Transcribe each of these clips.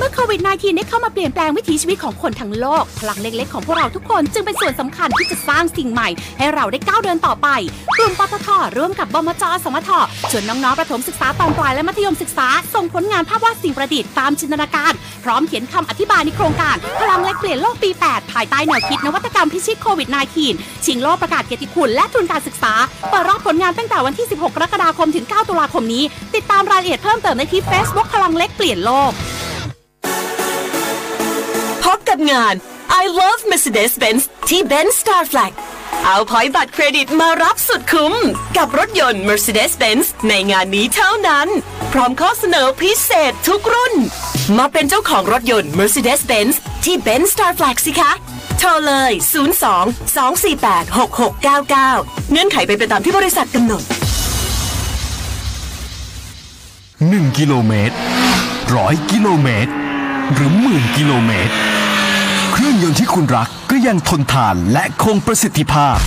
เมื่อโควิด -19 ได้เข้ามาเปลี่ยนแปลงวิถีชีวิตของคนทั้งโลก พลังเล็กๆของพวกเราทุกคนจึงเป็นส่วนสำคัญที่จะสร้างสิ่งใหม่ ให้เราได้ก้าวเดินต่อไป กลุ่มปตทร่วมกับบมจสมทชวนน้องๆประถมศึกษาตอนปลายและมัธยมศึกษา ส่งผลงานภาพวาดสิ่งประดิษฐ์ตามจินตนาการ พร้อมเขียนคำอธิบายในโครงการ พลังเล็กเปลี่ยนโลกปี 8 ภายใต้แนวคิดนวัตกรรมพิชิตโควิด -19 ชิงโลกประกาศเกียรติคุณและทุนการศึกษาเปิดรับผลงานตั้งแต่วันที่ 16 กรกฎาคมถึง 9 ตุลาคมนี้ ติดตามรายละเอียดเพิ่มเติมได้ที่ Facebook พลังเล็กเปลี่ยนโลกับงาน I Love Mercedes-Benz ที่ Benz Star Flag เอาพอยต์บัตรเครดิตมารับสุดคุ้ม กับรถยนต์ Mercedes-Benz ในงานนี้เท่านั้น พร้อมข้อเสนอพิเศษทุกรุ่น มาเป็นเจ้าของรถยนต์ Mercedes-Benz ที่ Benz Star Flag สิคะโทรเลย 02 248 6699 เงื่อนไขไปไปตามที่บริษัทกำหนด 1 กิโลเมตรร้อยกิโลเมตร หรือหมื่นกิโลเมตร เครื่องยนต์ที่คุณรักก็ยังทนทานและคงประสิทธิภาพ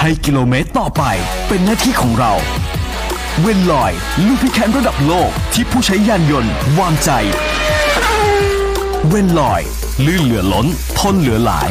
ให้กิโลเมตรต่อไปเป็นหน้าที่ของเรา เวนลอยลูพิแคนระดับโลกที่ผู้ใช้ยานยนต์วางใจ เวนลอย ลื่นเหลือล้น ทนเหลือหลาย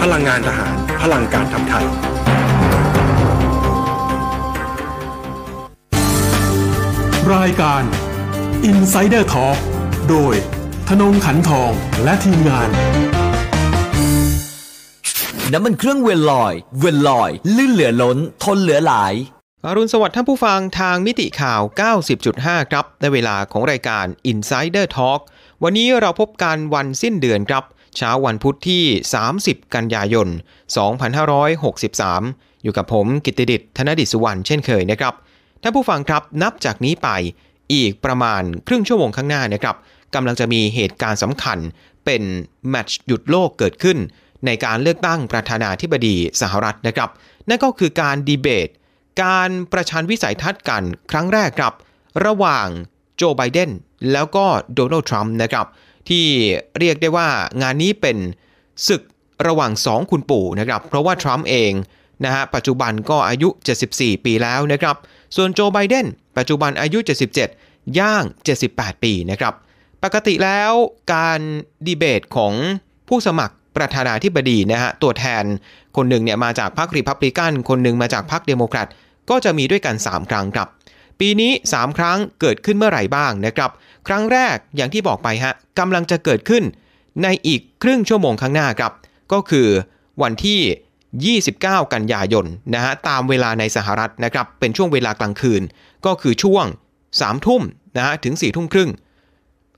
พลังงานทหาร พลังการทำไทย รายการ Insider Talk โดยธนงขันทองและทีมงาน น้ำมันเครื่องเวลลอย เวลลอย ลื่นเหลือล้น ทนเหลือหลายอรุณสวัสดิ์ท่านผู้ฟังทางมิติข่าว 90.5 ครับในเวลาของรายการ Insider Talk วันนี้เราพบกันวันสิ้นเดือนครับ เช้าวันพุธที่ 30 กันยายน 2563 อยู่กับผมกิตติดิษฐ์ธนดิษฐ์สุวรรณเช่นเคยนะครับ ท่านผู้ฟังครับนับจากนี้ไปอีกประมาณครึ่งชั่วโมงข้างหน้านะครับกำลังจะมีเหตุการณ์สำคัญเป็นแมตช์หยุดโลกเกิดขึ้น ในการเลือกตั้งประธานาธิบดีสหรัฐนะครับ นั่นก็คือการดีเบต การประชันวิสัยทัศน์กันครั้งแรกครับ ระหว่างโจไบเดนแล้วก็โดนัลด์ทรัมป์นะครับ ที่เรียกได้ว่างานนี้เป็นศึกระหว่าง 2 คุณปู่นะครับ เพราะว่าทรัมป์เองนะฮะปัจจุบันก็อายุ 74 ปีแล้วนะครับ ส่วนโจไบเดนปัจจุบันอายุ 77 ย่าง 78 ปีนะครับ ปกติแล้วการดีเบตของผู้สมัครประธานาธิบดีนะฮะตัวแทนคนหนึ่งเนี่ยมาจากพรรครีพับลิกัน คนหนึ่งมาจากพรรคเดโมแครตก็จะมีด้วยกัน 3 ครั้งครับ ปีนี้ 3 ครั้งเกิดขึ้นเมื่อไหร่บ้างนะครับ ครั้งแรกอย่างที่บอกไปฮะกำลังจะเกิดขึ้นในอีกครึ่งชั่วโมงข้างหน้าครับ ก็คือวันที่ 29 กันยายนนะฮะตามเวลาในสหรัฐนะครับเป็นช่วงเวลากลางคืน ก็คือช่วง 3 ทุ่มนะฮะถึง 4 ทุ่มครึ่ง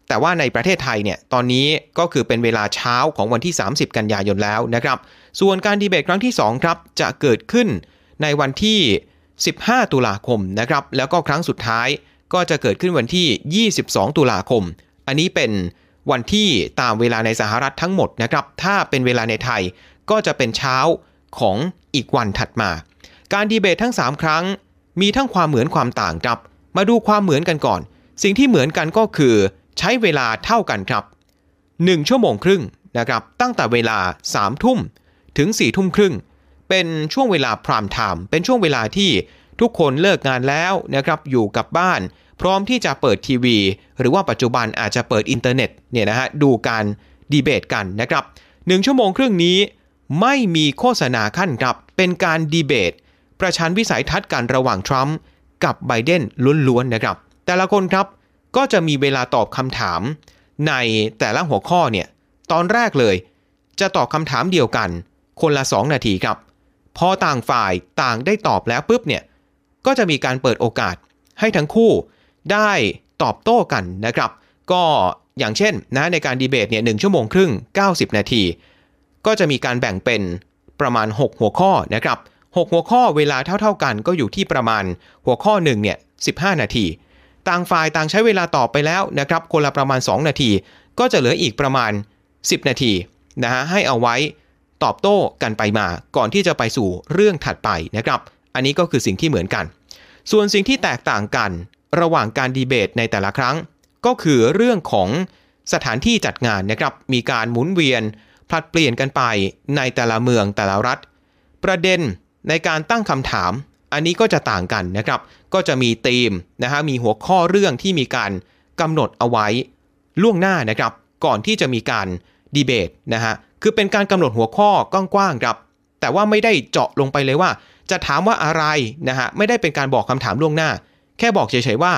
แต่ว่าในประเทศไทยเนี่ยตอนนี้ก็คือเป็นเวลาเช้าของวันที่ 30 กันยายนแล้วนะครับ ส่วนการดีเบตครั้งที่2ครับจะเกิดขึ้นในวันที่ 15 ตุลาคมนะครับแล้วก็ครั้งสุดท้าย ก็จะเกิดขึ้นวันที่ 22 ตุลาคม อันนี้เป็นวันที่ตามเวลาในสหรัฐทั้งหมดนะครับ ถ้าเป็นเวลาในไทยก็จะเป็นเช้าของอีกวันถัดมา การดีเบตทั้ง 3 ครั้ง มีทั้งความเหมือนความต่างครับ มาดูความเหมือนกันก่อน สิ่งที่เหมือนกันก็คือ ใช้เวลาเท่ากันครับ 1 ชั่วโมงครึ่งนะครับ ตั้งแต่เวลา 3 ทุ่มถึง 4 ทุ่มครึ่ง เป็นช่วงเวลา prime time เป็นช่วงเวลาที่ ทุกคนเลิกงานแล้วนะครับอยู่กับบ้าน พร้อมที่จะเปิดทีวี หรือว่าปัจจุบันอาจจะเปิดอินเทอร์เน็ตเนี่ยนะฮะดูการดีเบตกันนะครับ1ชั่วโมงครึ่งนี้ไม่มีโฆษณาคั่นครับ เป็นการดีเบต ประชันวิสัยทัศน์กันระหว่างทรัมป์กับไบเดนล้วนๆนะครับ แต่ละคนครับก็จะมีเวลาตอบคำถาม ในแต่ละหัวข้อเนี่ยตอนแรกเลย จะตอบคำถามเดียวกัน คนละ 2 นาทีครับ พอต่างฝ่ายต่างได้ตอบแล้วปุ๊บเนี่ย ก็จะมีการเปิดโอกาสให้ทั้งคู่ได้ตอบโต้กันนะครับ ก็อย่างเช่นนะในการดีเบตเนี่ยหชั่วโมงครึ่ง 90 นาที ก็จะมีการแบ่งเป็นประมาณ 6 หัวข้อนะครับ 6 หัวข้อเวลาเท่า ๆกันก็อยู่ที่ประมาณหัวข้อหนึ่งเนี่ย15 นาที ต่างฝ่ายต่างใช้เวลาตอบไปแล้วนะครับคนละประมาณ 2 นาที ก็จะเหลืออีกประมาณ 10 นาทีนะฮะให้เอาไว้ตอบโต้กันไปมาก่อนที่จะไปสู่เรื่องถัดไปนะครับ อันนี้ก็คือสิ่งที่เหมือนกัน ส่วนสิ่งที่แตกต่างกันระหว่างการดีเบตในแต่ละครั้ง ก็คือเรื่องของสถานที่จัดงานนะครับ มีการหมุนเวียนผลัดเปลี่ยนกันไปในแต่ละเมืองแต่ละรัฐ ประเด็นในการตั้งคำถาม อันนี้ก็จะต่างกันนะครับ ก็จะมีธีมนะฮะมีหัวข้อเรื่องที่มีการกำหนดเอาไว้ล่วงหน้านะครับ ก่อนที่จะมีการดีเบตนะฮะคือเป็นการกำหนดหัวข้อกว้างๆครับ แต่ว่าไม่ได้เจาะลงไปเลยว่า จะถามว่าอะไรนะฮะไม่ได้เป็นการบอกคำถามล่วงหน้า แค่บอกเฉยๆว่า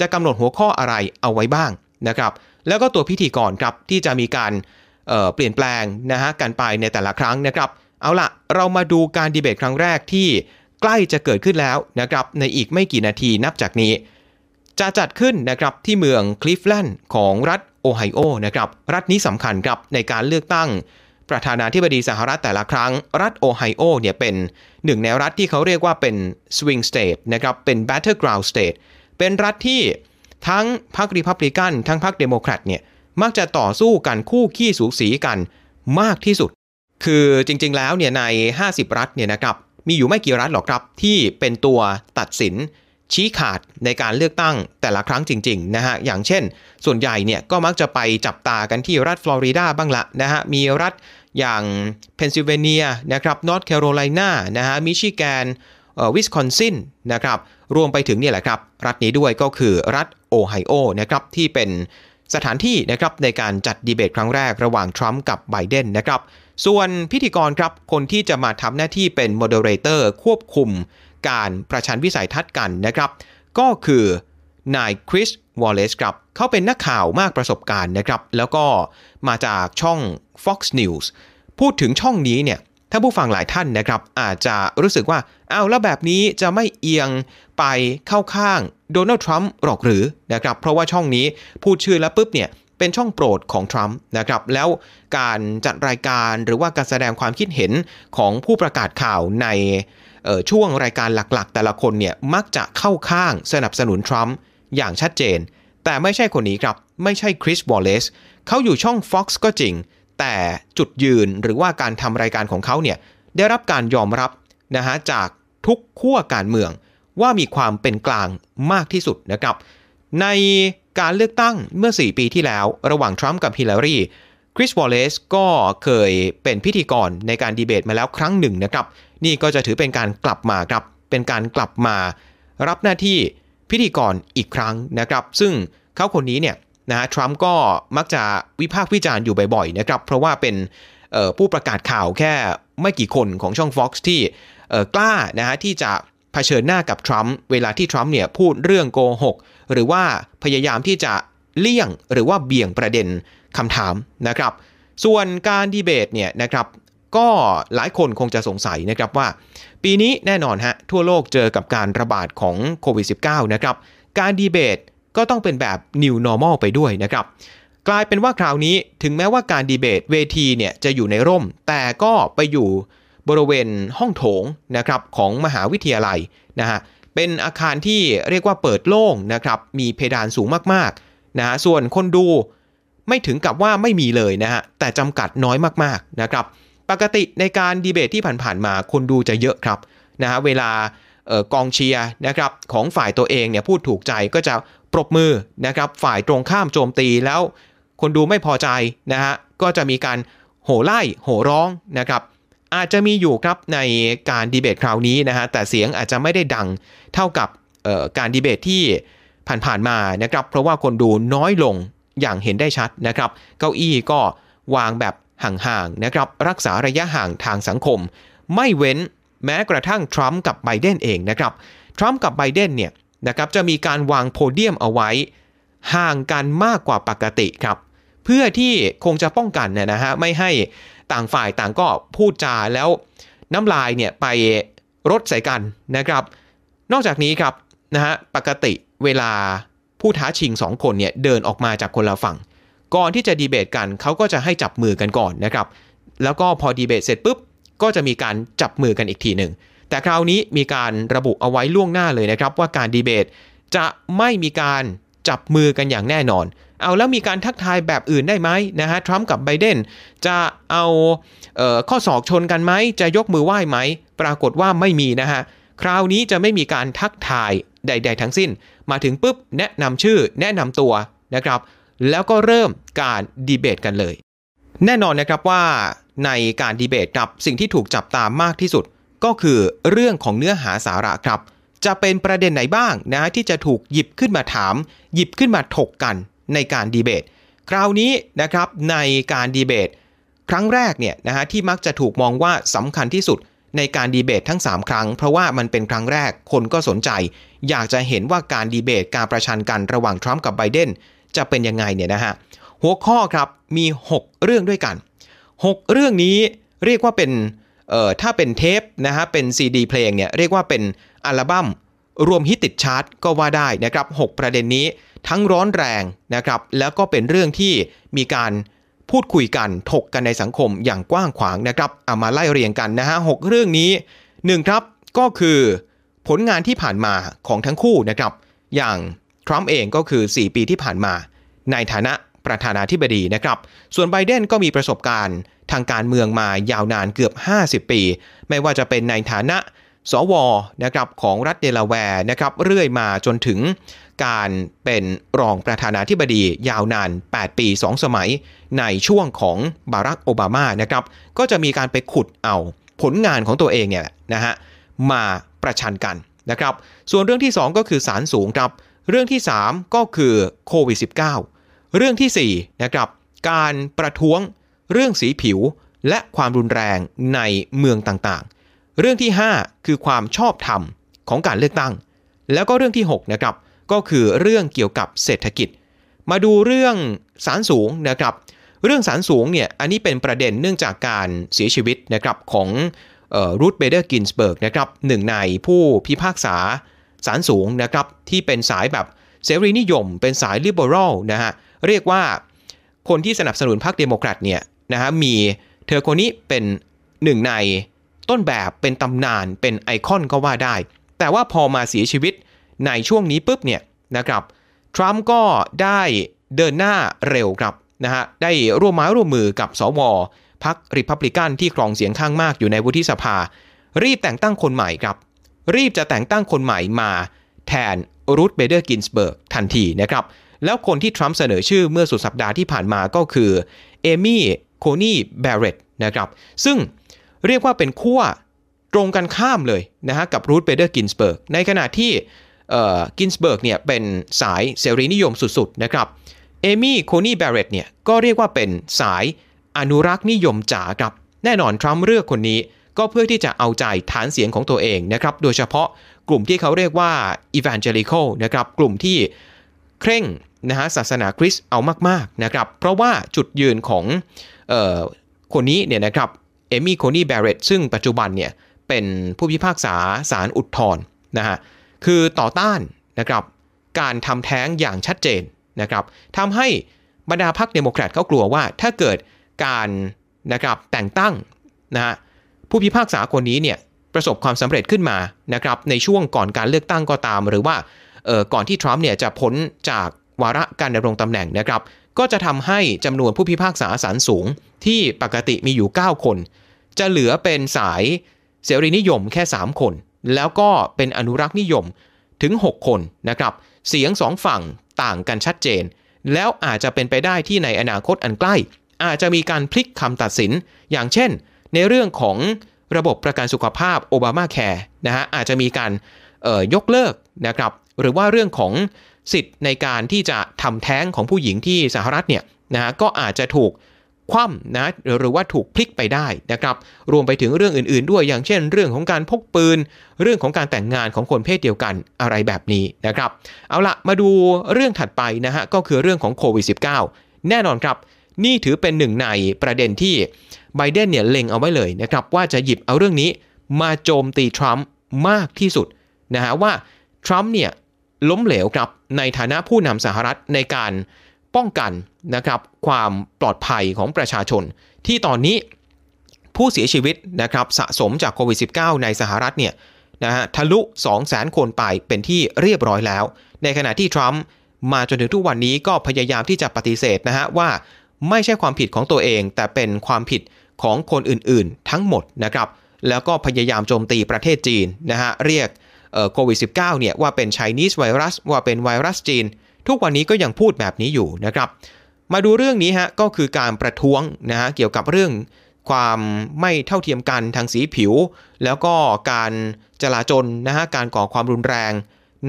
จะกำหนดหัวข้ออะไรเอาไว้บ้างนะครับแล้วก็ตัวพิธีกรครับที่จะมีการเเปลี่ยนแปลงนะฮะกันไปในแต่ละครั้งนะครับ เอาละเรามาดูการดีเบตครั้งแรกที่ใกล้จะเกิดขึ้นแล้วนะครับในอีกไม่กี่นาทีนับจากนี้ จะจัดขึ้นนะครับที่เมืองคลิฟแลนด์ของรัฐโอไฮโอนะครับรัฐนี้สำคัญครับในการเลือกตั้ง ประธานาธิบดีสหรัฐแต่ละครั้ง รัฐโอไฮโอเนี่ยเป็นหนึ่งในรัฐที่เขาเรียกว่าเป็น swing state นะครับเป็น battleground state เป็นรัฐที่ทั้งพรรครีพับลิกันทั้งพรรคเดโมแครตเนี่ยมักจะต่อสู้กันคู่คี่สูสีกันมากที่สุด คือจริงๆแล้วเนี่ยใน 50 รัฐเนี่ยนะครับมีอยู่ไม่กี่รัฐหรอกครับที่เป็นตัวตัดสิน ชี้ขาดในการเลือกตั้งแต่ละครั้งจริงๆนะฮะอย่างเช่น ส่วนใหญ่เนี่ยก็มักจะไปจับตากันที่รัฐฟลอริดาบ้างละนะฮะมีรัฐอย่างเพนซิลเวเนียนะครับนอร์ทแคโรไลนานะฮะมิชิแกนวิสคอนซินนะครับรวมไปถึงนี่แหละครับ รัฐนี้ด้วยก็คือรัฐโอไฮโอนะครับที่เป็นสถานที่นะครับในการจัดดีเบตครั้งแรกระหว่างทรัมป์กับไบเดนนะครับส่วนพิธีกรครับคนที่จะมาทำหน้าที่เป็น moderator ควบคุม การประชันวิสัยทัศน์กันนะครับ ก็คือนายคริสวอลเลซครับเขาเป็นนักข่าวมากประสบการณ์นะครับ แล้วก็มาจากช่อง Fox News พูดถึงช่องนี้เนี่ยถ้าผู้ฟังหลายท่านนะครับ อาจจะรู้สึกว่าอ้าวแล้วแบบนี้จะไม่เอียงไปเข้าข้างโดนัลด์ทรัมป์หรอกหรือนะครับ เพราะว่าช่องนี้พูดชื่อแล้วปุ๊บเนี่ยเป็นช่องโปรดของทรัมป์นะครับ แล้วการจัดรายการหรือว่าการแสดงความคิดเห็นของผู้ประกาศข่าวใน ช่วงรายการหลักๆ แต่ละคนเนี่ยมักจะเข้าข้างสนับสนุนทรัมป์อย่างชัดเจน แต่ไม่ใช่คนนี้ครับ ไม่ใช่คริสวอลเลซเขาอยู่ช่อง Fox ก็จริง แต่จุดยืนหรือว่าการทำรายการของเขาเนี่ยได้รับการยอมรับนะฮะจากทุกขั้วการเมืองว่ามีความเป็นกลางมากที่สุดนะครับ ในการเลือกตั้งเมื่อ 4 ปีที่แล้วระหว่างทรัมป์กับฮิลลารีคริสวอลเลซก็เคยเป็นพิธีกรในการดีเบตมาแล้วครั้งหนึ่งนะครับ นี่ก็จะถือเป็นการกลับมาครับเป็นการกลับมารับหน้าที่พิธีกรอีกครั้งนะครับ ซึ่งเขาคนนี้เนี่ยนะฮะทรัมป์ก็มักจะวิพากษ์วิจารณ์อยู่บ่อยๆนะครับ เพราะว่าเป็นผู้ประกาศข่าวแค่ไม่กี่คนของช่อง Fox ที่กล้านะฮะที่จะเผชิญหน้ากับทรัมป์เวลาที่ทรัมป์เนี่ยพูดเรื่องโกหก หรือว่าพยายามที่จะเลี่ยงหรือว่าเบี่ยงประเด็นคำถามนะครับ ส่วนการดีเบตเนี่ยนะครับ ก็หลายคนคงจะสงสัยนะครับว่า ปีนี้แน่นอนฮะทั่วโลกเจอกับการระบาดของโควิด -19 นะครับ การดีเบตก็ต้องเป็นแบบ new normal ไปด้วยนะครับ กลายเป็นว่าคราวนี้ถึงแม้ว่าการดีเบตเวทีเนี่ยจะอยู่ในร่ม แต่ก็ไปอยู่บริเวณห้องโถงนะครับของมหาวิทยาลัยนะฮะเป็นอาคารที่เรียกว่าเปิดโล่งนะครับ มีเพดานสูงมากๆนะฮะส่วนคนดูไม่ถึงกับว่าไม่มีเลยนะฮะแต่จำกัดน้อยมากๆนะครับ ปกติในการดีเบตที่ผ่านๆมาคนดูจะเยอะครับนะฮะเวลากองเชียร์นะครับของฝ่ายตัวเองเนี่ยพูดถูกใจก็จะปรบมือนะครับฝ่ายตรงข้ามโจมตีแล้วคนดูไม่พอใจนะฮะก็จะมีการโห่ไล่โห่ร้องนะครับอาจจะมีอยู่ครับในการดีเบตคราวนี้นะฮะแต่เสียงอาจจะไม่ได้ดังเท่ากับการดีเบตที่ผ่านๆมานะครับเพราะว่าคนดูน้อยลงอย่างเห็นได้ชัดนะครับ เก้าอี้ก็วางแบบ ห่างๆนะครับรักษาระยะห่างทางสังคม ไม่เว้นแม้กระทั่งทรัมป์กับไบเดนเองนะครับทรัมป์กับไบเดนเนี่ยนะครับจะมีการวางโพเดียมเอาไว้ ห่างกันมากกว่าปกติครับ เพื่อที่คงจะป้องกันเนี่ยนะฮะไม่ให้ต่างฝ่ายต่างก็พูดจาแล้วน้ำลายเนี่ยไปรดใส่กันนะครับ นอกจากนี้ครับนะฮะปกติเวลาผู้ท้าชิง 2 คนเนี่ยเดินออกมาจากคนละฝั่ง ก่อนที่จะดีเบตกันเขาก็จะให้จับมือกันก่อนนะครับ แล้วก็พอดีเบตเสร็จปุ๊บก็จะมีการจับมือกันอีกทีหนึ่ง แต่คราวนี้มีการระบุเอาไว้ล่วงหน้าเลยนะครับ ว่าการดีเบตจะไม่มีการจับมือกันอย่างแน่นอน เอาแล้วมีการทักทายแบบอื่นได้ไหมนะฮะทรัมป์กับไบเดนจะเอาเออข้อศอกชนกันไหมจะยกมือไหว้ไหม ปรากฏว่าไม่มีนะฮะคราวนี้จะไม่มีการทักทายใด ๆ ทั้งสิ้น มาถึงปุ๊บแนะนำชื่อแนะนำตัวนะครับ แล้วก็เริ่มการดีเบตกันเลย แน่นอนนะครับว่าในการดีเบตครับสิ่งที่ถูกจับตามมากที่สุด ก็คือเรื่องของเนื้อหาสาระครับ จะเป็นประเด็นไหนบ้างนะที่จะถูกหยิบขึ้นมาถาม หยิบขึ้นมาถกกันในการดีเบต คราวนี้นะครับในการดีเบต ครั้งแรกเนี่ยนะฮะที่มักจะถูกมองว่าสำคัญที่สุดในการดีเบตทั้ง 3 ครั้ง เพราะว่ามันเป็นครั้งแรกคนก็สนใจ อยากจะเห็นว่าการดีเบตการประชันกันระหว่างทรัมป์กับไบเดน จะเป็นยังไงเนี่ยนะฮะหัวข้อครับมี 6 เรื่องด้วยกัน 6 เรื่องนี้เรียกว่าเป็นเอ่อถ้าเป็นเทปนะฮะเป็นซีดีเพลงเนี่ยเรียกว่าเป็นอัลบั้มรวมฮิตติดชาร์ตก็ว่าได้นะครับ 6 ประเด็นนี้ทั้งร้อนแรงนะครับ แล้วก็เป็นเรื่องที่มีการพูดคุยกันถกกันในสังคมอย่างกว้างขวางนะครับเอามาไล่เรียงกันนะฮะหเรื่องนี้1ครับก็คือผลงานที่ผ่านมาของทั้งคู่นะครับ อย่าง ทรัมป์เองก็คือ 4 ปีที่ผ่านมา ในฐานะประธานาธิบดีนะครับ ส่วนไบเดนก็มีประสบการณ์ทางการเมืองมายาวนานเกือบ 50 ปี ไม่ว่าจะเป็นในฐานะสวนะครับของรัฐเดลาแวร์นะครับเรื่อยมาจนถึงการเป็นรองประธานาธิบดียาวนาน 8 ปี 2 สมัย ในช่วงของบารักโอบามานะครับก็จะมีการไปขุดเอาผลงานของตัวเองเนี่ยนะฮะมาประชันกันนะครับ ส่วนเรื่องที่ 2 ก็คือสารสูงครับ เรื่องที่ 3 ก็คือโควิด -19 เรื่องที่4นะครับการประท้วงเรื่องสีผิวและความรุนแรงในเมืองต่างๆ เรื่องที่ 5 คือความชอบธรรมของการเลือกตั้ง แล้วก็เรื่องที่6นะครับก็คือเรื่องเกี่ยวกับเศรษฐกิจ มาดูเรื่องศาลสูงนะครับเรื่องศาลสูงเนี่ยอันนี้เป็นประเด็นเนื่องจากการเสียชีวิตนะครับของรูธเบเดอร์กินสเบิร์กนะครับหนึ่งในผู้พิพากษา ศาลสูงนะครับที่เป็นสายแบบเสรีนิยม เป็นสาย liberal นะฮะเรียกว่าคนที่สนับสนุนพรรคเดโมแครตเนี่ยนะฮะมีเธอคนนี้เป็นหนึ่งในต้นแบบเป็นตำนานเป็นไอคอนก็ว่าได้ แต่ว่าพอมาเสียชีวิตในช่วงนี้ปุ๊บเนี่ยนะครับทรัมป์ก็ได้เดินหน้าเร็วครับนะฮะได้ร่วมไม้ร่วมมือกับสว.พรรครีพับลิกันที่ครองเสียงข้างมากอยู่ในวุฒิสภา รีบแต่งตั้งคนใหม่ครับ รีบจะแต่งตั้งคนใหม่มาแทนรูธเบเดอร์กินสเบิร์กทันทีนะครับ แล้วคนที่ทรัมป์เสนอชื่อเมื่อสุดสัปดาห์ที่ผ่านมาก็คือเอมี่โคนีแบรเรตนะครับ ซึ่งเรียกว่าเป็นขั้วตรงกันข้ามเลยนะฮะกับรูธเบเดอร์กินสเบิร์กในขณะที่กินสเบิร์กเนี่ยเป็นสายเสรีนิยมสุดๆนะครับเอมี่โคนีแบรเรตเนี่ยก็เรียกว่าเป็นสายอนุรักษ์นิยมจ๋าครับ แน่นอนทรัมป์เลือกคนนี้ ก็เพื่อที่จะเอาใจฐานเสียงของตัวเองนะครับ โดยเฉพาะกลุ่มที่เขาเรียกว่า evangelical นะครับ กลุ่มที่เคร่งนะฮะศาสนาคริสต์เอามากๆนะครับ เพราะว่าจุดยืนของออคนนี้เนี่ยนะครับเอมี่โคนีแบรเรตซึ่งปัจจุบันเนี่ยเป็นผู้พิพากษาศาลอุทธรณ์นะฮะคือต่อต้านนะครับการทำแท้งอย่างชัดเจนนะครับทำให้บรรดาพรรคเดโมแครตเขากลัวว่าถ้าเกิดการนะครับแต่งตั้งนะฮะ ผู้พิพากษาคนนี้เนี่ยประสบความสำเร็จขึ้นมานะครับในช่วงก่อนการเลือกตั้งก็ตาม หรือว่าก่อนที่ทรัมป์เนี่ยจะพ้นจากวาระการดำรงตำแหน่งนะครับ ก็จะทำให้จำนวนผู้พิพากษาศาลสูง ที่ปกติมีอยู่ 9 คน จะเหลือเป็นสายเสรีนิยมแค่ 3 คน แล้วก็เป็นอนุรักษ์นิยมถึง 6 คนนะครับ เสียงสองฝั่งต่างกันชัดเจน แล้วอาจจะเป็นไปได้ที่ในอนาคตอันใกล้ อาจจะมีการพลิกคำตัดสิน อย่างเช่น ในเรื่องของระบบประกันสุขภาพโอบามาแคร์นะฮะอาจจะมีการยกเลิกนะครับหรือว่าเรื่องของสิทธิ์ในการที่จะทำแท้งของผู้หญิงที่สหรัฐเนี่ยนะก็อาจจะถูกคว่ำนะหรือว่าถูกพลิกไปได้นะครับ รวมไปถึงเรื่องอื่น ๆ ด้วยอย่างเช่น เรื่องของการพกปืน เรื่องของการแต่งงานของคนเพศเดียวกันอะไรแบบนี้นะครับ เอาละมาดูเรื่องถัดไปนะฮะก็คือเรื่องของโควิด -19 แน่นอนครับ นี่ถือเป็นหนึ่งในประเด็นที่ ไบเดนเนี่ยเล็งเอาไว้เลยนะครับว่าจะหยิบเอาเรื่องนี้มาโจมตีทรัมป์มากที่สุดนะฮะว่าทรัมป์เนี่ยล้มเหลวครับในฐานะผู้นำสหรัฐในการป้องกันนะครับความปลอดภัยของประชาชน ที่ตอนนี้ผู้เสียชีวิตนะครับสะสมจากโควิด -19 ในสหรัฐเนี่ยนะฮะทะลุ 2 0 0แสนคนไปเป็นที่เรียบร้อยแล้ว ในขณะที่ทรัมป์มาจนถึงทุกวันนี้ก็พยายามที่จะปฏิเสธนะฮะว่าไม่ใช่ความผิดของตัวเอง แต่เป็นความผิด ของคนอื่นๆ ทั้งหมดนะครับ แล้วก็พยายามโจมตีประเทศจีนนะฮะเรียกโควิด -19 เนี่ยว่าเป็น Chinese virus ว่าเป็นไวรัสจีน ทุกวันนี้ก็ยังพูดแบบนี้อยู่นะครับ มาดูเรื่องนี้ฮะก็คือการประท้วงนะฮะเกี่ยวกับเรื่องความไม่เท่าเทียมกันทางสีผิว แล้วก็การจลาจลนะฮะการก่อความรุนแรง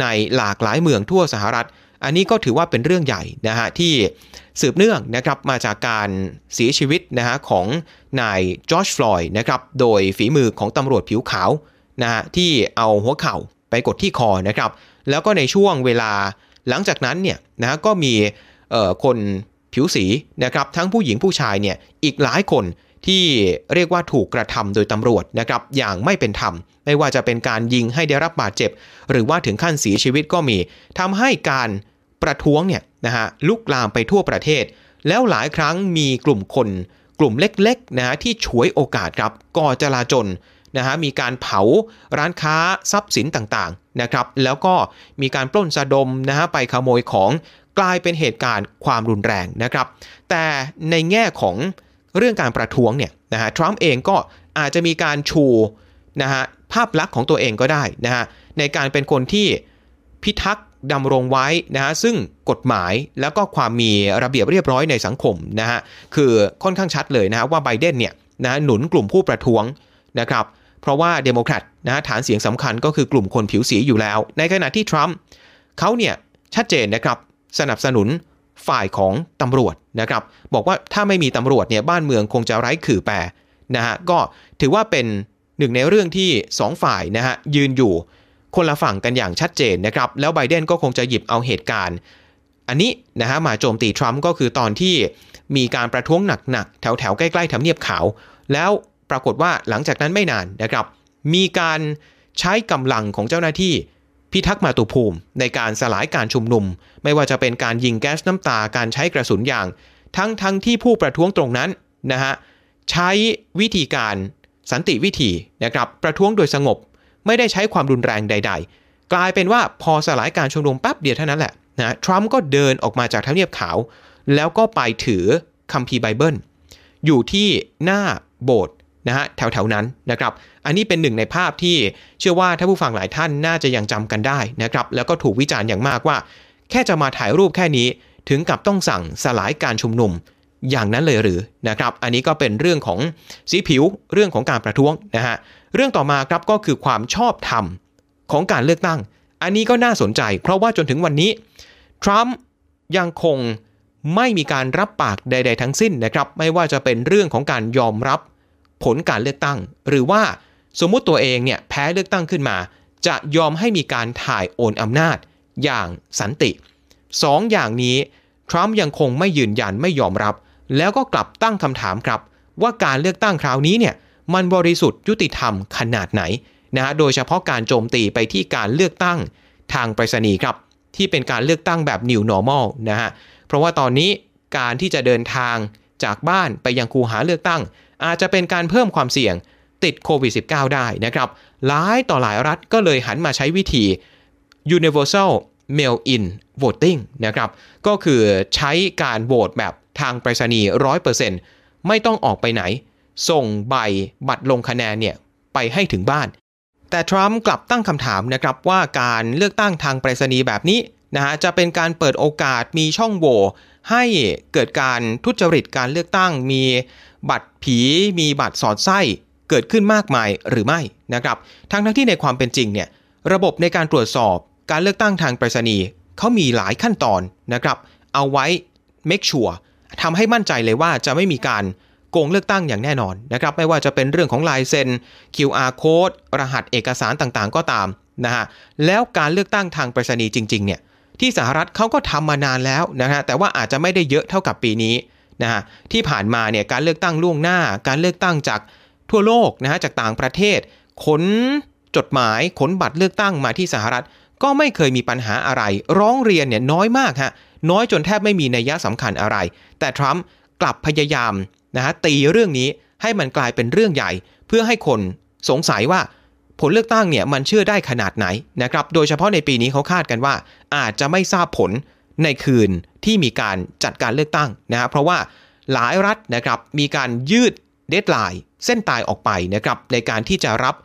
ในหลากหลายเมืองทั่วสหรัฐ อันนี้ก็ถือว่าเป็นเรื่องใหญ่นะฮะที่ สืบเนื่องนะครับมาจากการเสียชีวิตนะฮะของนายจอร์จฟลอยด์นะครับโดยฝีมือของตำรวจผิวขาวนะฮะที่เอาหัวเข่าไปกดที่คอนะครับ แล้วก็ในช่วงเวลาหลังจากนั้นเนี่ยนะฮะก็มีคนผิวสีนะครับทั้งผู้หญิงผู้ชายเนี่ยอีกหลายคนที่เรียกว่าถูกกระทำโดยตำรวจนะครับอย่างไม่เป็นธรรม ไม่ว่าจะเป็นการยิงให้ได้รับบาดเจ็บ หรือว่าถึงขั้นเสียชีวิตก็มีทำให้การ ประท้วงเนี่ยนะฮะลุกลามไปทั่วประเทศ แล้วหลายครั้งมีกลุ่มคน กลุ่มเล็กๆนะฮะที่ฉวยโอกาสครับก่อจลาจลนะฮะมีการเผาร้านค้าทรัพย์สินต่างๆนะครับแล้วก็มีการปล้นสะดมนะฮะไปขโมยของกลายเป็นเหตุการณ์ความรุนแรงนะครับ แต่ในแง่ของเรื่องการประท้วงเนี่ยนะฮะทรัมป์เองก็อาจจะมีการชูนะฮะภาพลักษณ์ของตัวเองก็ได้นะฮะในการเป็นคนที่พิทักษ์ ดำรงไว้นะฮะซึ่งกฎหมายแล้วก็ความมีระเบียบเรียบร้อยในสังคมนะฮะคือค่อนข้างชัดเลยนะฮะว่าไบเดนเนี่ยนะหนุนกลุ่มผู้ประท้วงนะครับเพราะว่าเดโมแครตนะฐานเสียงสำคัญก็คือกลุ่มคนผิวสีอยู่แล้ว ในขณะที่ทรัมป์เขาเนี่ยชัดเจนนะครับสนับสนุนฝ่ายของตำรวจนะครับบอกว่าถ้าไม่มีตำรวจเนี่ยบ้านเมืองคงจะไร้ขื่อแปนะฮะก็ถือว่าเป็นหนึ่งในเรื่องที่ 2 ฝ่ายนะฮะยืนอยู่ คนละฝั่งกันอย่างชัดเจนนะครับ แล้วไบเดนก็คงจะหยิบเอาเหตุการณ์ อันนี้นะฮะมาโจมตีทรัมป์ก็คือตอนที่มีการประท้วงหนักๆ แถวๆ ใกล้ๆทำเนียบขาว แล้วปรากฏว่าหลังจากนั้นไม่นานนะครับ มีการใช้กำลังของเจ้าหน้าที่พิทักษ์มาตุภูมิ ในการสลายการชุมนุม ไม่ว่าจะเป็นการยิงแก๊สน้ำตาการใช้กระสุนยาง ทั้งทั้งที่ผู้ประท้วงตรงนั้นนะฮะใช้วิธีการสันติวิธีนะครับประท้วงโดยสงบ ไม่ได้ใช้ความรุนแรงใด ๆ กลายเป็นว่าพอสลายการชุมนุมแป๊บเดียวเท่านั้นแหละนะทรัมป์ก็เดินออกมาจากทำเนียบขาว แล้วก็ไปถือคัมภีร์ไบเบิล อยู่ที่หน้าโบสถ์นะฮะแถวๆนั้นนะครับ อันนี้เป็นหนึ่งในภาพที่เชื่อว่าถ้าผู้ฟังหลายท่านน่าจะยังจำกันได้นะครับ แล้วก็ถูกวิจารณ์อย่างมากว่า แค่จะมาถ่ายรูปแค่นี้ถึงกับต้องสั่งสลายการชุมนุมอย่างนั้นเลยหรือนะครับ อันนี้ก็เป็นเรื่องของสีผิวเรื่องของการประท้วงนะฮะ เรื่องต่อมาครับก็คือความชอบธรรมของการเลือกตั้ง อันนี้ก็น่าสนใจ เพราะว่าจนถึงวันนี้ทรัมป์ยังคงไม่มีการรับปากใด ๆ ทั้งสิ้นนะครับ ไม่ว่าจะเป็นเรื่องของการยอมรับผลการเลือกตั้ง หรือว่าสมมุติตัวเองเนี่ยแพ้เลือกตั้งขึ้นมา จะยอมให้มีการถ่ายโอนอำนาจอย่างสันติสองอย่างนี้ทรัมป์ยังคงไม่ยืนยันไม่ยอมรับ แล้วก็กลับตั้งคำถามครับ ว่าการเลือกตั้งคราวนี้เนี่ย มันบริสุทธิ์ยุติธรรมขนาดไหนนะฮะโดยเฉพาะการโจมตีไปที่การเลือกตั้งทางไปรษณีย์ครับ ที่เป็นการเลือกตั้งแบบ new normal นะฮะเพราะว่าตอนนี้การที่จะเดินทางจากบ้านไปยังคูหาเลือกตั้ง อาจจะเป็นการเพิ่มความเสี่ยงติดโควิด -19 ได้นะครับ หลายต่อหลายรัฐก็เลยหันมาใช้วิธี universal mail-in voting นะครับ ก็คือใช้การโหวตแบบทางไปรษณีย์100%ไม่ต้องออกไปไหน ส่งใบบัตรลงคะแนนเนี่ยไปให้ถึงบ้าน แต่ทรัมป์กลับตั้งคำถามนะครับว่าการเลือกตั้งทางไปรษณีย์แบบนี้นะฮะจะเป็นการเปิดโอกาสมีช่องโหว่ให้เกิดการทุจริตการเลือกตั้ง มีบัตรผี มีบัตรสอดไส้เกิดขึ้นมากมายหรือไม่นะครับ ทั้งทั้งที่ในความเป็นจริงเนี่ยระบบในการตรวจสอบการเลือกตั้งทางไปรษณีย์เขามีหลายขั้นตอนนะครับ เอาไว้ make sure ทำให้มั่นใจเลยว่าจะไม่มีการ โกงเลือกตั้งอย่างแน่นอนนะครับไม่ว่าจะเป็นเรื่องของลายเซ็น QR code รหัสเอกสารต่างๆ ก็ตามนะฮะแล้วการเลือกตั้งทางไปรษณีย์จริงๆเนี่ยที่สหรัฐเขาก็ทำมานานแล้วนะฮะแต่ว่าอาจจะไม่ได้เยอะเท่ากับปีนี้นะฮะที่ผ่านมาเนี่ยการเลือกตั้งล่วงหน้า การเลือกตั้งจากทั่วโลกนะฮะจากต่างประเทศ ขนจดหมายขนบัตรเลือกตั้งมาที่สหรัฐ ก็ไม่เคยมีปัญหาอะไร ร้องเรียนเนี่ยน้อยมากฮะน้อยจนแทบไม่มีนัยยะสำคัญอะไร แต่ทรัมป์กลับพยายาม นะฮะตีเรื่องนี้ให้มันกลายเป็นเรื่องใหญ่ เพื่อให้คนสงสัยว่าผลเลือกตั้งเนี่ยมันเชื่อได้ขนาดไหนนะครับ โดยเฉพาะในปีนี้เขาคาดกันว่า อาจจะไม่ทราบผลในคืนที่มีการจัดการเลือกตั้งนะฮะเพราะว่าหลายรัฐนะครับมีการยืดเดทไลน์เส้นตายออกไปนะครับในการที่จะรับ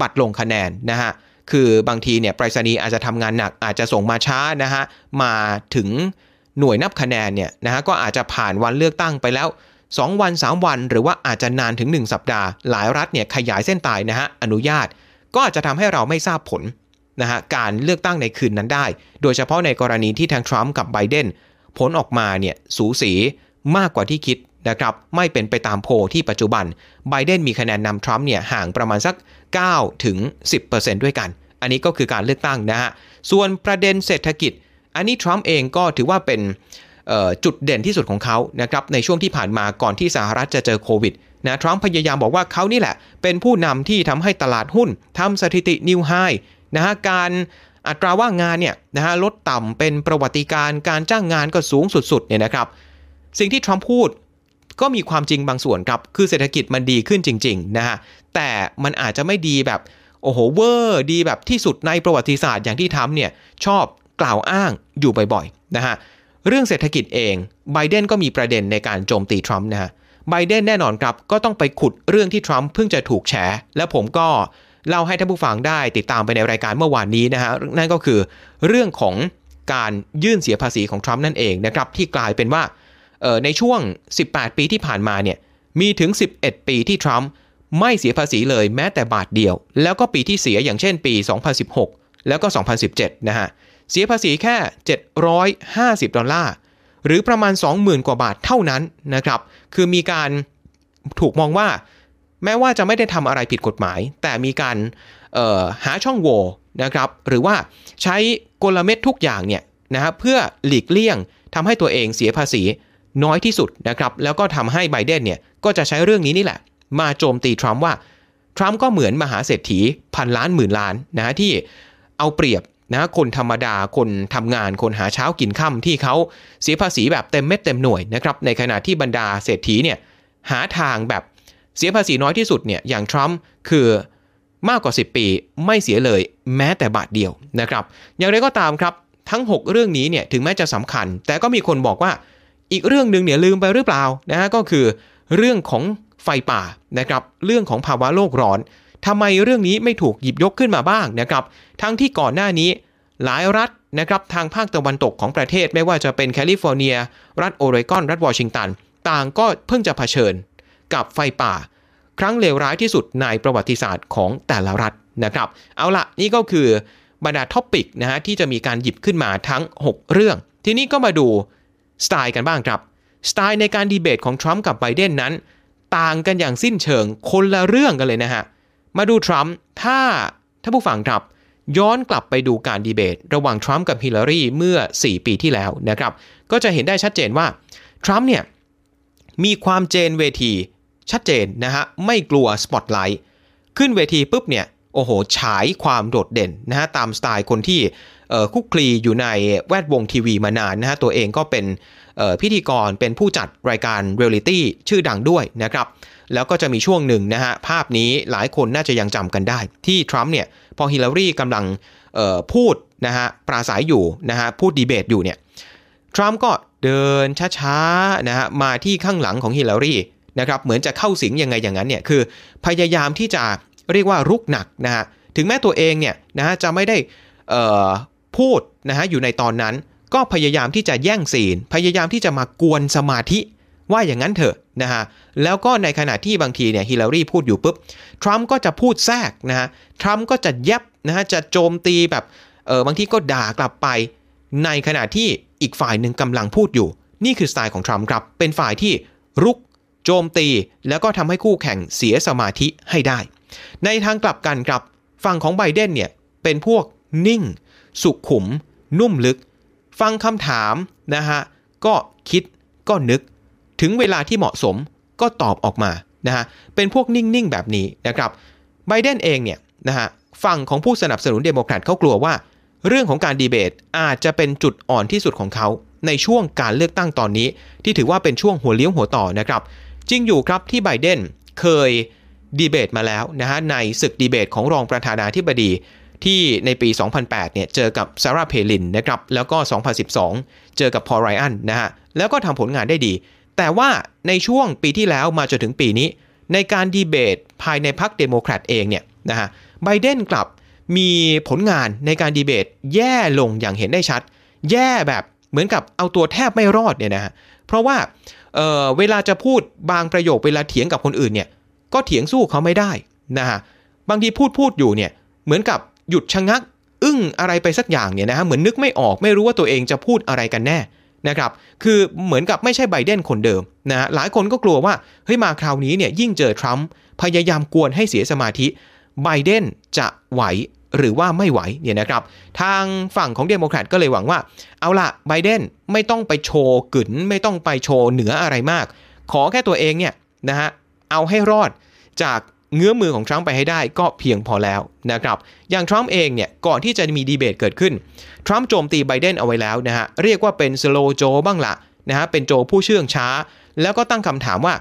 บัตรลงคะแนนนะฮะคือบางทีเนี่ยไปรษณีย์อาจจะทำงานหนักอาจจะส่งมาช้านะฮะมาถึงหน่วยนับคะแนนเนี่ยนะฮะก็อาจจะผ่านวันเลือกตั้งไปแล้ว 2 วัน 3 วัน หรือว่าอาจจะนานถึง 1 สัปดาห์ หลายรัฐเนี่ยขยายเส้นตายนะฮะอนุญาต ก็อาจจะทำให้เราไม่ทราบผลนะฮะการเลือกตั้งในคืนนั้นได้ โดยเฉพาะในกรณีที่ทางทรัมป์กับไบเดนผลออกมาเนี่ยสูสีมากกว่าที่คิดนะครับไม่เป็นไปตามโพลที่ปัจจุบันไบเดนมีคะแนนนำทรัมป์เนี่ยห่างประมาณสัก9ถึง10%ด้วยกัน อันนี้ก็คือการเลือกตั้งนะฮะส่วนประเด็นเศรษฐกิจ อันนี้ทรัมป์เองก็ถือว่าเป็น จุดเด่นที่สุดของเขานะครับในช่วงที่ผ่านมาก่อนที่สหรัฐจะเจอโควิดนะทรัมป์พยายามบอกว่าเขานี่แหละ เป็นผู้นำที่ทำให้ตลาดหุ้นทำสถิติ new high นะฮะการอัตราว่างงานเนี่ยนะฮะลดต่ำเป็นประวัติการการจ้างงานก็สูงสุดๆเนี่ยนะครับ สิ่งที่ทรัมป์พูดก็มีความจริงบางส่วนครับ คือเศรษฐกิจมันดีขึ้นจริงๆนะฮะแต่มันอาจจะไม่ดีแบบโอ้โหเวอร์ดีแบบที่สุดในประวัติศาสตร์อย่างที่ทรัมป์เนี่ยชอบกล่าวอ้างอยู่บ่อยๆนะฮะ เรื่องเศรษฐกิจเองไบเดนก็มีประเด็นในการโจมตีทรัมป์นะฮะไบเดนแน่นอนครับก็ต้องไปขุดเรื่องที่ทรัมป์เพิ่งจะถูกแฉ และผมก็เล่าให้ท่านผู้ฟังได้ติดตามไปในรายการเมื่อวานนี้นะฮะนั่นก็คือเรื่องของการยื่นเสียภาษีของทรัมป์นั่นเองนะครับที่กลายเป็นว่าในช่วง 18 ปีที่ผ่านมาเนี่ยมีถึง 11 ปีที่ทรัมป์ไม่เสียภาษีเลยแม้แต่บาทเดียว แล้วก็ปีที่เสียอย่างเช่นปี 2016 แล้วก็ 2017 นะฮะ เสียภาษีแค่ 750 ดอลลาร์ หรือประมาณ 20,000 กว่าบาทเท่านั้นนะครับ คือมีการถูกมองว่า แม้ว่าจะไม่ได้ทำอะไรผิดกฎหมาย แต่มีการหาช่องโหว่นะครับ หรือว่าใช้กลเม็ดทุกอย่างเนี่ยนะฮะเพื่อหลีกเลี่ยงทำให้ตัวเองเสียภาษีน้อยที่สุดนะครับ แล้วก็ทำให้ไบเดนเนี่ยก็จะใช้เรื่องนี้นี่แหละ มาโจมตีทรัมป์ว่าทรัมป์ก็เหมือนมหาเศรษฐีพันล้านหมื่นล้านนะที่เอาเปรียบ นะคนธรรมดาคนทำงานคนหาเช้ากินค่ำที่เขาเสียภาษีแบบเต็มเม็ดเต็มหน่วยนะครับในขณะที่บรรดาเศรษฐีเนี่ยหาทางแบบเสียภาษีน้อยที่สุดเนี่ยอย่างทรัมป์คือมากกว่า 10 ปีไม่เสียเลยแม้แต่บาทเดียวนะครับ อย่างไรก็ตามครับทั้ง 6 เรื่องนี้เนี่ยถึงแม้จะสำคัญ แต่ก็มีคนบอกว่าอีกเรื่องหนึ่งเนี่ยลืมไปหรือเปล่านะฮะก็คือเรื่องของไฟป่านะครับเรื่องของภาวะโลกร้อน ทำไมเรื่องนี้ไม่ถูกหยิบยกขึ้นมาบ้างนะครับ ทั้งที่ก่อนหน้านี้หลายรัฐนะครับทางภาคตะวันตกของประเทศไม่ว่าจะเป็นแคลิฟอร์เนีย รัฐโอเรกอน รัฐวอชิงตัน ต่างก็เพิ่งจะเผชิญกับไฟป่า ครั้งเลวร้ายที่สุดในประวัติศาสตร์ของแต่ละรัฐนะครับ เอาละนี่ก็คือบรรดา topic นะฮะที่จะมีการหยิบขึ้นมาทั้ง 6 เรื่อง ทีนี้ก็มาดูสไตล์กันบ้างครับสไตล์ในการดีเบตของทรัมป์กับไบเดนนั้น ต่างกันอย่างสิ้นเชิงคนละเรื่องกันเลยนะฮะ มาดูทรัมป์ถ้าถ้าผู้ฟังครับ ย้อนกลับไปดูการดีเบต ระหว่างทรัมป์กับฮิลลารีเมื่อ 4 ปีที่แล้วนะครับ ก็จะเห็นได้ชัดเจนว่าทรัมป์เนี่ยมีความเจนเวทีชัดเจนนะฮะไม่กลัวสปอตไลท์ขึ้นเวทีปุ๊บเนี่ยโอ้โห ฉายความโดดเด่นนะฮะตามสไตล์คนที่คลุกคลีอยู่ในแวดวงทีวีมานานนะฮะตัวเองก็เป็นพิธีกรเป็นผู้จัดรายการเรียลิตี้ชื่อดังด้วยนะครับ แล้วก็จะมีช่วงหนึ่งนะฮะภาพนี้หลายคนน่าจะยังจำกันได้ ที่ทรัมป์เนี่ยพอฮิลลารีกำลังพูดนะฮะปราศรัยอยู่นะฮะพูดดีเบตอยู่เนี่ยทรัมป์ก็เดินช้าๆนะฮะมาที่ข้างหลังของฮิลลารีนะครับเหมือนจะเข้าสิงยังไงอย่างนั้นเนี่ยคือพยายามที่จะเรียกว่ารุกหนักนะฮะถึงแม้ตัวเองเนี่ยนะฮะจะไม่ได้พูดนะฮะอยู่ในตอนนั้น ก็พยายามที่จะแย่งซีนพยายามที่จะมากวนสมาธิ ว่าอย่างนั้นเถอะนะฮะแล้วก็ในขณะที่บางทีเนี่ยฮิลลารีพูดอยู่ปุ๊บทรัมป์ก็จะพูดแทรกนะฮะทรัมป์ก็จะแยบนะฮะจะโจมตีแบบเออบางทีก็ด่ากลับไป ในขณะที่อีกฝ่ายหนึ่งกำลังพูดอยู่ นี่คือสไตล์ของทรัมป์ครับ เป็นฝ่ายที่รุก โจมตี แล้วก็ทำให้คู่แข่งเสียสมาธิให้ได้ ในทางกลับกันครับฝั่งของไบเดนเนี่ยเป็นพวกนิ่ง สุขุม นุ่มลึก ฟังคำถามนะฮะก็คิดก็นึก ถึงเวลาที่เหมาะสมก็ตอบออกมานะฮะเป็นพวกนิ่งๆแบบนี้นะครับไบเดนเองเนี่ยนะฮะฝั่งของผู้สนับสนุนเดโมแครตเขากลัวว่า เรื่องของการดีเบตอาจจะเป็นจุดอ่อนที่สุดของเขา ในช่วงการเลือกตั้งตอนนี้ ที่ถือว่าเป็นช่วงหัวเลี้ยวหัวต่อนะครับจริงอยู่ครับที่ไบเดนเคยดีเบตมาแล้วนะฮะในศึกดีเบตของรองประธานาธิบดีที่ในปี 2008 เนี่ยเจอกับซาราห์ เพลินนะครับแล้วก็ 2012 เจอกับพอลไรอันนะฮะแล้วก็ทำผลงานได้ดี แต่ว่าในช่วงปีที่แล้วมาจนถึงปีนี้ ในการดีเบตภายในพรรคเดโมแครตเองเนี่ยนะฮะไบเดนกลับมีผลงานในการดีเบตแย่ลงอย่างเห็นได้ชัด แย่แบบเหมือนกับเอาตัวแทบไม่รอดเนี่ยนะฮะเพราะว่าเเวลาจะพูดบางประโยคเวลาเถียงกับคนอื่นเนี่ยก็เถียงสู้เขาไม่ได้นะฮะบางทีพูดพูดอยู่เนี่ยเหมือนกับหยุดชะงัก อึ้งอะไรไปสักอย่างเนี่ยนะฮะเหมือนนึกไม่ออกไม่รู้ว่าตัวเองจะพูดอะไรกันแน่ นะครับคือเหมือนกับไม่ใช่ไบเดนคนเดิมนะหลายคนก็กลัวว่าเฮ้ยมาคราวนี้เนี่ยยิ่งเจอทรัมป์พยายามกวนให้เสียสมาธิไบเดนจะไหวหรือว่าไม่ไหวเนี่ยนะครับทางฝั่งของเดโมแครตก็เลยหวังว่า เอาละไบเดนไม่ต้องไปโชว์กึ๋นไม่ต้องไปโชว์เหนืออะไรมาก ขอแค่ตัวเองเนี่ยนะฮะเอาให้รอดจาก เงื้อมมือของทรัมป์ไปให้ได้ก็เพียงพอแล้วนะครับอย่างทรัมป์เองเนี่ยก่อนที่จะมีดีเบตเกิดขึ้นทรัมป์โจมตีไบเดนเอาไว้แล้วนะฮะเรียกว่าเป็น Slow Joe บ้างละนะฮะเป็นโจผู้เชื่องช้า แล้วก็ตั้งคำถามว่า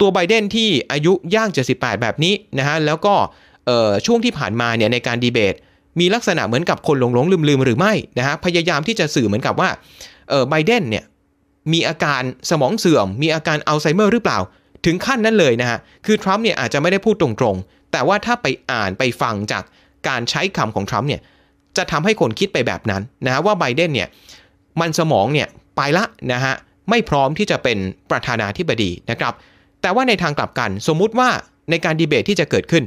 ตัวไบเดนที่อายุย่าง 78 แบบนี้นะฮะแล้วก็ช่วงที่ผ่านมาเนี่ยในการดีเบต มีลักษณะเหมือนกับคนหลงหลงลืมลืมหรือไม่นะฮะพยายามที่จะสื่อเหมือนกับว่าไบเดนเนี่ยมีอาการสมองเสื่อม มีอาการอัลไซเมอร์หรือเปล่า ถึงขั้นนั้นเลยนะฮะ คือทรัมป์เนี่ยอาจจะไม่ได้พูดตรงๆ แต่ว่าถ้าไปอ่านไปฟังจากการใช้คำของทรัมป์เนี่ย จะทำให้คนคิดไปแบบนั้นนะฮะว่าไบเดนเนี่ยมันสมองเนี่ยไปละนะฮะไม่พร้อมที่จะเป็นประธานาธิบดีนะครับ แต่ว่าในทางกลับกันสมมุติว่าในการดีเบตที่จะเกิดขึ้น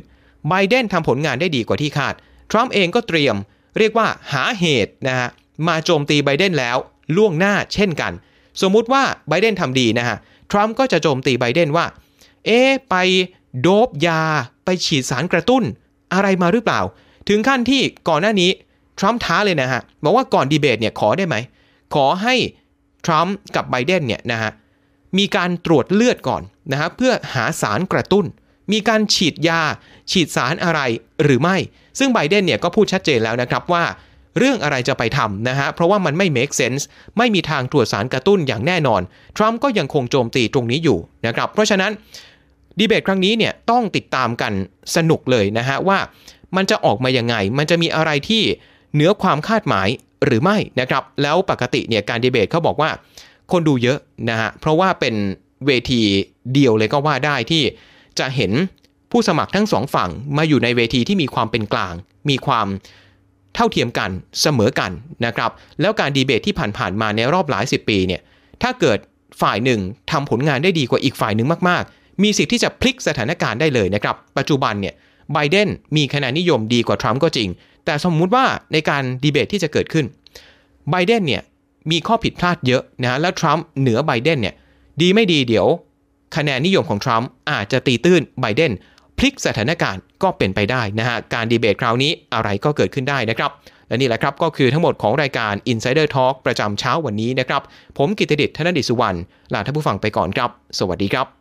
ไบเดนทำผลงานได้ดีกว่าที่คาด ทรัมป์เองก็เตรียมเรียกว่าหาเหตุนะฮะมาโจมตีไบเดนแล้วล่วงหน้าเช่นกัน สมมุติว่าไบเดนทำดีนะฮะ ทรัมป์ก็จะโจมตีไบเดนว่า เอ๊ไปโดบยา ไปฉีดสารกระตุ้น อะไรมาหรือเปล่า ถึงขั้นที่ก่อนหน้านี้ ทรัมป์ท้าเลยนะฮะ บอกว่าก่อนดีเบตเนี่ยขอได้ไหม ขอให้ทรัมป์กับไบเดนเนี่ยนะฮะ มีการตรวจเลือดก่อนนะฮะเพื่อหาสารกระตุ้น มีการฉีดยา ฉีดสารอะไรหรือไม่ ซึ่งไบเดนเนี่ยก็พูดชัดเจนแล้วนะครับว่า เรื่องอะไรจะไปทำนะฮะ เพราะว่ามันไม่ make sense ไม่มีทางตรวจสารกระตุ้นอย่างแน่นอน ทรัมป์ก็ยังคงโจมตีตรงนี้อยู่นะครับ เพราะฉะนั้นดีเบตครั้งนี้เนี่ยต้องติดตามกันสนุกเลยนะฮะว่ามันจะออกมายังไง มันจะมีอะไรที่เหนือความคาดหมายหรือไม่นะครับ แล้วปกติเนี่ยการดีเบตเขาบอกว่า คนดูเยอะนะฮะ เพราะว่าเป็นเวทีเดียวเลยก็ว่าได้ที่จะเห็นผู้สมัครทั้งสองฝั่งมาอยู่ในเวทีที่มีความเป็นกลาง มีความ เท่าเทียมกันเสมอกันนะครับแล้วการดีเบตที่ผ่านๆมาในรอบหลายสิบปีเนี่ยถ้าเกิดฝ่ายหนึ่งทำผลงานได้ดีกว่าอีกฝ่ายหนึ่งมากๆ มีสิทธิ์ที่จะพลิกสถานการณ์ได้เลยนะครับ ปัจจุบันเนี่ยไบเดนมีคะแนนนิยมดีกว่าทรัมป์ก็จริง แต่สมมุติว่าในการดีเบตที่จะเกิดขึ้นไบเดนเนี่ยมีข้อผิดพลาดเยอะนะแล้วทรัมป์เหนือไบเดนเนี่ยดีไม่ดีเดี๋ยว คะแนนนิยมของทรัมป์อาจจะตีตื้นไบเดน พลิกสถานการณ์ก็เป็นไปได้นะฮะการดีเบตคราวนี้อะไรก็เกิดขึ้นได้นะครับและนี่แหละครับก็คือทั้งหมดของรายการ Insider Talk ประจำเช้าวันนี้นะครับ ผมกิตติดิษฐ์ธนดิษสุวรรณลาท่านผู้ฟังไปก่อนครับ สวัสดีครับ